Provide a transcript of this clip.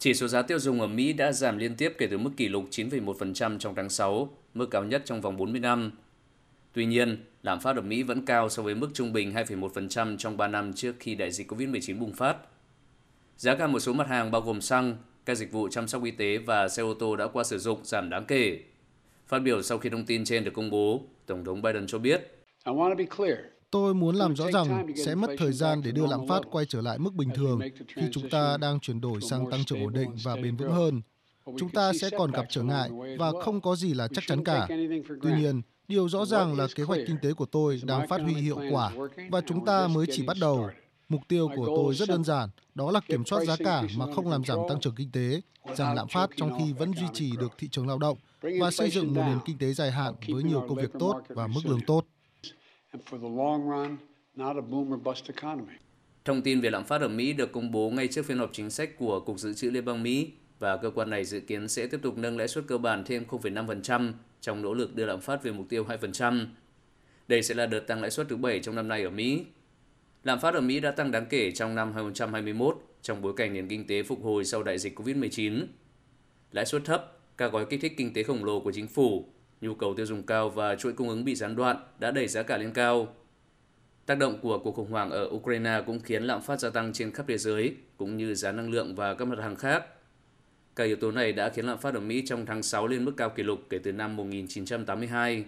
Chỉ số giá tiêu dùng ở Mỹ đã giảm liên tiếp kể từ mức kỷ lục 9,1% trong tháng 6, mức cao nhất trong vòng 40 năm. Tuy nhiên, lạm phát ở Mỹ vẫn cao so với mức trung bình 2,1% trong 3 năm trước khi đại dịch COVID-19 bùng phát. Giá cả một số mặt hàng bao gồm xăng, các dịch vụ chăm sóc y tế và xe ô tô đã qua sử dụng giảm đáng kể. Phát biểu sau khi thông tin trên được công bố, Tổng thống Biden cho biết, Tôi muốn làm rõ rằng sẽ mất thời gian để đưa lạm phát quay trở lại mức bình thường khi chúng ta đang chuyển đổi sang tăng trưởng ổn định và bền vững hơn. Chúng ta sẽ còn gặp trở ngại và không có gì là chắc chắn cả. Tuy nhiên, điều rõ ràng là kế hoạch kinh tế của tôi đang phát huy hiệu quả và chúng ta mới chỉ bắt đầu. Mục tiêu của tôi rất đơn giản, đó là kiểm soát giá cả mà không làm giảm tăng trưởng kinh tế, giảm lạm phát trong khi vẫn duy trì được thị trường lao động và xây dựng một nền kinh tế dài hạn với nhiều công việc tốt và mức lương tốt. Thông tin về lạm phát ở Mỹ được công bố ngay trước phiên họp chính sách của Cục Dự trữ Liên bang Mỹ và cơ quan này dự kiến sẽ tiếp tục nâng lãi suất cơ bản thêm 0,5% trong nỗ lực đưa lạm phát về mục tiêu 2%. Đây sẽ là đợt tăng lãi suất thứ 7 trong năm nay ở Mỹ. Lạm phát ở Mỹ đã tăng đáng kể trong năm 2021 trong bối cảnh nền kinh tế phục hồi sau đại dịch COVID-19. Lãi suất thấp, các gói kích thích kinh tế khổng lồ của chính phủ, nhu cầu tiêu dùng cao và chuỗi cung ứng bị gián đoạn đã đẩy giá cả lên cao. Tác động của cuộc khủng hoảng ở Ukraine cũng khiến lạm phát gia tăng trên khắp thế giới, cũng như giá năng lượng và các mặt hàng khác. Các yếu tố này đã khiến lạm phát ở Mỹ trong tháng 6 lên mức cao kỷ lục kể từ năm 1982.